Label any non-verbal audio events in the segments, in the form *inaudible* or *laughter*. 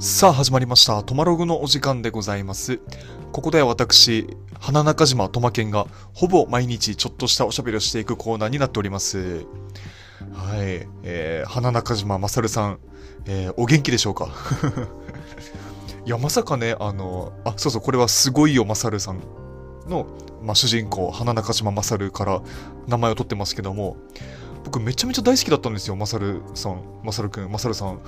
さあ始まりました。トマログのお時間でございます。ここでは私、花中島トマケンがほぼ毎日ちょっとしたおしゃべりをしていくコーナーになっております。はい。えー、花中島まさるさん、えー、お元気でしょうか？*laughs* いや、まさかね、あの、あ、そうそう、これはすごいよまさるさんの、まあ、主人公、花中島まさるから名前を取ってますけども、僕めちゃめちゃ大好きだったんですよ、まさるさん、まさるくん、まさるさん。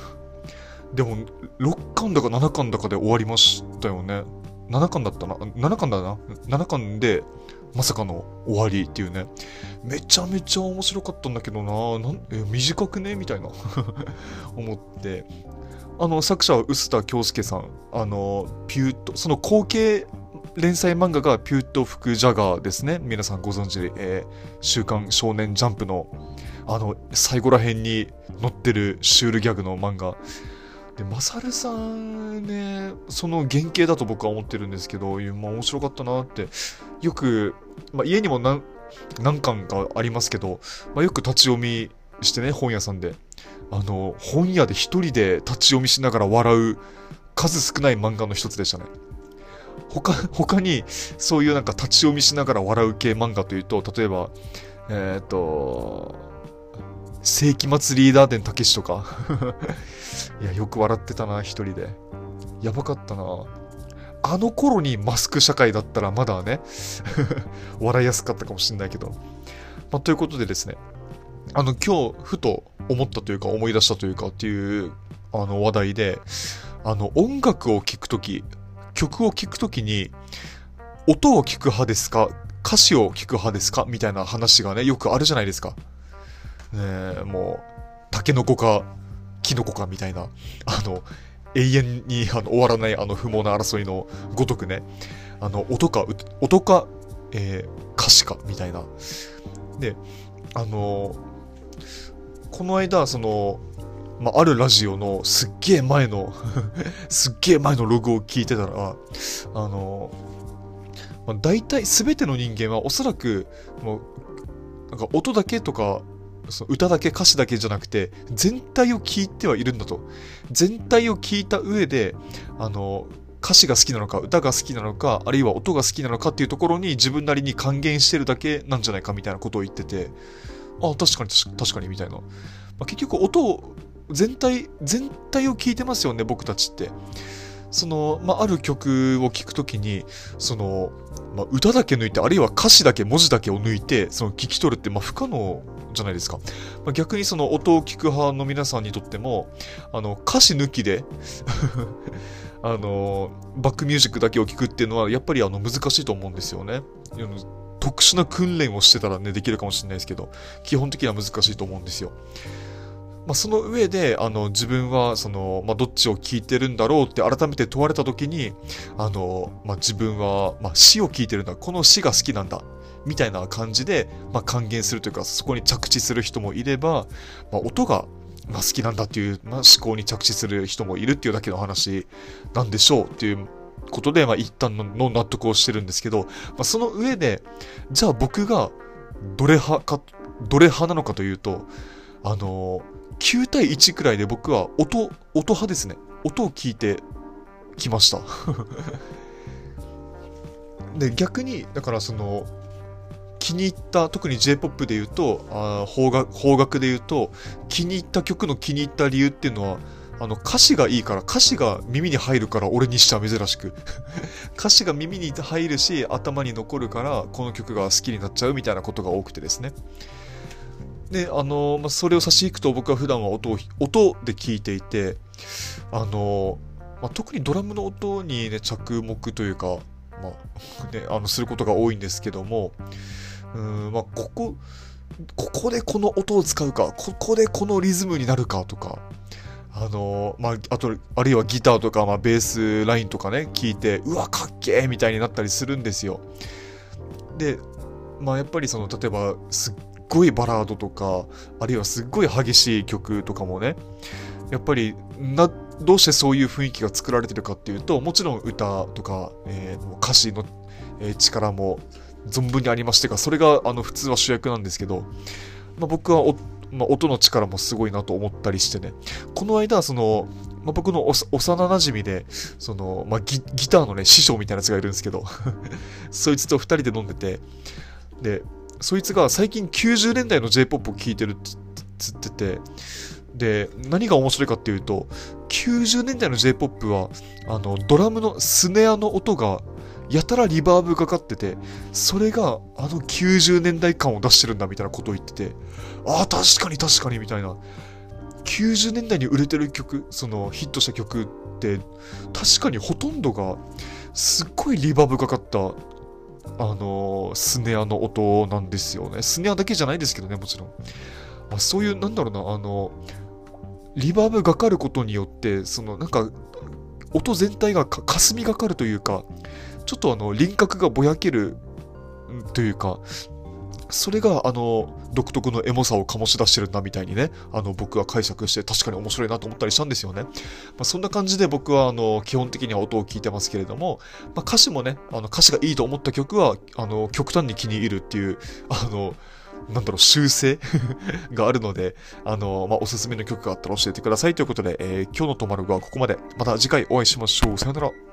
でも、6巻だか7巻だかで終わりましたよね。7巻だったな？7巻だな？7巻で、まさかの終わりっていうね。めちゃめちゃ面白かったんだけどな。なんえ短くね？みたいな。*laughs* 思って。あの、作者は臼田恭介さん。あの、ピュート、その後継連載漫画がピュート・フク・ジャガーですね。皆さんご存知、えー週刊少年ジャンプの、あの、最後ら辺に載ってるシュールギャグの漫画。で、マサルさんね、その原型だと僕は思ってるんですけど、まあ面白かったなって、よく、まあ、家にも何何巻かありますけど、まあ、よく立ち読みしてね、本屋さんで。あの、本屋で一人で立ち読みしながら笑う数少ない漫画の一つでしたね。他、他に、そういうなんか立ち読みしながら笑う系漫画というと、例えば、えっ、と、世紀末リーダー伝たけしとか。*laughs* いや、よく笑ってたな、一人で。やばかったな。あの頃にマスク社会だったらまだね、*laughs* 笑いやすかったかもしれないけど。まあ、ということでですね、あの、今日、ふと思ったというか、思い出したというかっていう、あの、話題で、あの、音楽を聴くとき、曲を聴くときに、音を聞く派ですか？歌詞を聞く派ですか？みたいな話がね、よくあるじゃないですか。ね、もう、タケノコか、キノコかみたいな、あの、永遠にあの終わらないあの不毛な争いのごとくね、あの、音か、音か、えー歌詞か、みたいな。で、あの、この間、その、まあ、あるラジオのすっげえ前の *laughs* すっげえ前のログを聞いてたら、あの、まあ、大体全ての人間はおそらく、もう、なんか音だけとか、その歌だけ歌詞だけじゃなくて、全体を聞いてはいるんだと。全体を聞いた上で、あの、歌詞が好きなのか、歌が好きなのか、あるいは音が好きなのかっていうところに自分なりに還元してるだけなんじゃないかみたいなことを言ってて、あ、確かに確かにみたいな。まあ、結局音を、全体、全体を聞いてますよね、僕たちって。その、まあ、ある曲を聴くときに、その、まあ、歌だけ抜いて、あるいは歌詞だけ、文字だけを抜いて、その聞き取るって、まあ、不可能じゃないですか。まあ、逆にその音を聞く派の皆さんにとっても、あの、歌詞抜きで、*laughs* あの、バックミュージックだけを聞くっていうのは、やっぱりあの、難しいと思うんですよね。特殊な訓練をしてたらね、できるかもしれないですけど、基本的には難しいと思うんですよ。まあ、その上で、あの、自分は、その、まあ、どっちを聞いてるんだろうって改めて問われたときに、あの、まあ、自分は、まあ、詩を聞いてるんだ。この詩が好きなんだ。みたいな感じで、まあ、還元するというか、そこに着地する人もいれば、まあ、音が、まあ、好きなんだっていう、まあ、思考に着地する人もいるっていうだけの話なんでしょうっていうことで、まあ、一旦の納得をしてるんですけど、まあ、その上で、じゃあ僕がどれ派か、どれ派なのかというと、あの9対1くらいで僕は音、音派ですね。音を聞いてきました。*laughs* で、逆に、だからその、気に入った、特に J-POP で言うと、あ邦楽邦楽で言うと、気に入った曲の気に入った理由っていうのは、あの歌詞がいいから、歌詞が耳に入るから、俺にしては珍しく。*laughs* 歌詞が耳に入るし、頭に残るから、この曲が好きになっちゃうみたいなことが多くてですね。で、あのまあ、それを差し引くと僕は普段は音を、音で聞いていて、あのまあ、特にドラムの音にね、着目というか、まあ、*laughs* ね、あの、することが多いんですけども、うん、まあ、ここ、ここでこの音を使うか、ここでこのリズムになるかとか、あのまあ、あと、あるいはギターとか、まあ、ベースラインとかね、聞いて、うわ、かっけーみたいになったりするんですよ。で、まあ、やっぱりその、例えば、すっごいバラードとか、あるいはすっごい激しい曲とかもね、やっぱり、な、どうしてそういう雰囲気が作られてるかっていうと、もちろん歌とか、えー歌詞の、えー力も存分にありましてが、それがあの普通は主役なんですけど、まあ、僕は、まあ、音の力もすごいなと思ったりしてね、この間、その、まあ、僕のおさ幼馴染で、その、まあギ、ギターのね、師匠みたいなやつがいるんですけど、*laughs* そいつと二人で飲んでて、で、そいつが最近90年代の J-POP を聴いてるっつってて、で、何が面白いかっていうと、90年代の J-POP は、あの、ドラムのスネアの音が、やたらリバーブがかってて、それがあの90年代感を出してるんだみたいなことを言ってて、ああ、確かに確かにみたいな。90年代に売れてる曲、そのヒットした曲って、確かにほとんどが、すっごいリバーブかかった、あのー、スネアの音なんですよね。スネアだけじゃないですけどね、もちろん。まあ、そういう、なんだろうな、あの、リバーブがかることによって、その、なんか、音全体がか霞がかるというか、ちょっとあの、輪郭がぼやけるというか、それが、あの、独特のエモさを醸し出してるんだみたいにね、あの、僕は解釈して確かに面白いなと思ったりしたんですよね。まあ、そんな感じで僕は、あの、基本的には音を聞いてますけれども、まあ、歌詞もね、あの、歌詞がいいと思った曲は、あの、極端に気に入るっていう、あの、なんだろう、修正 *laughs* があるので、あの、まあ、おすすめの曲があったら教えてくださいということで、えー、今日のトマルはここまで。また次回お会いしましょう。さよなら。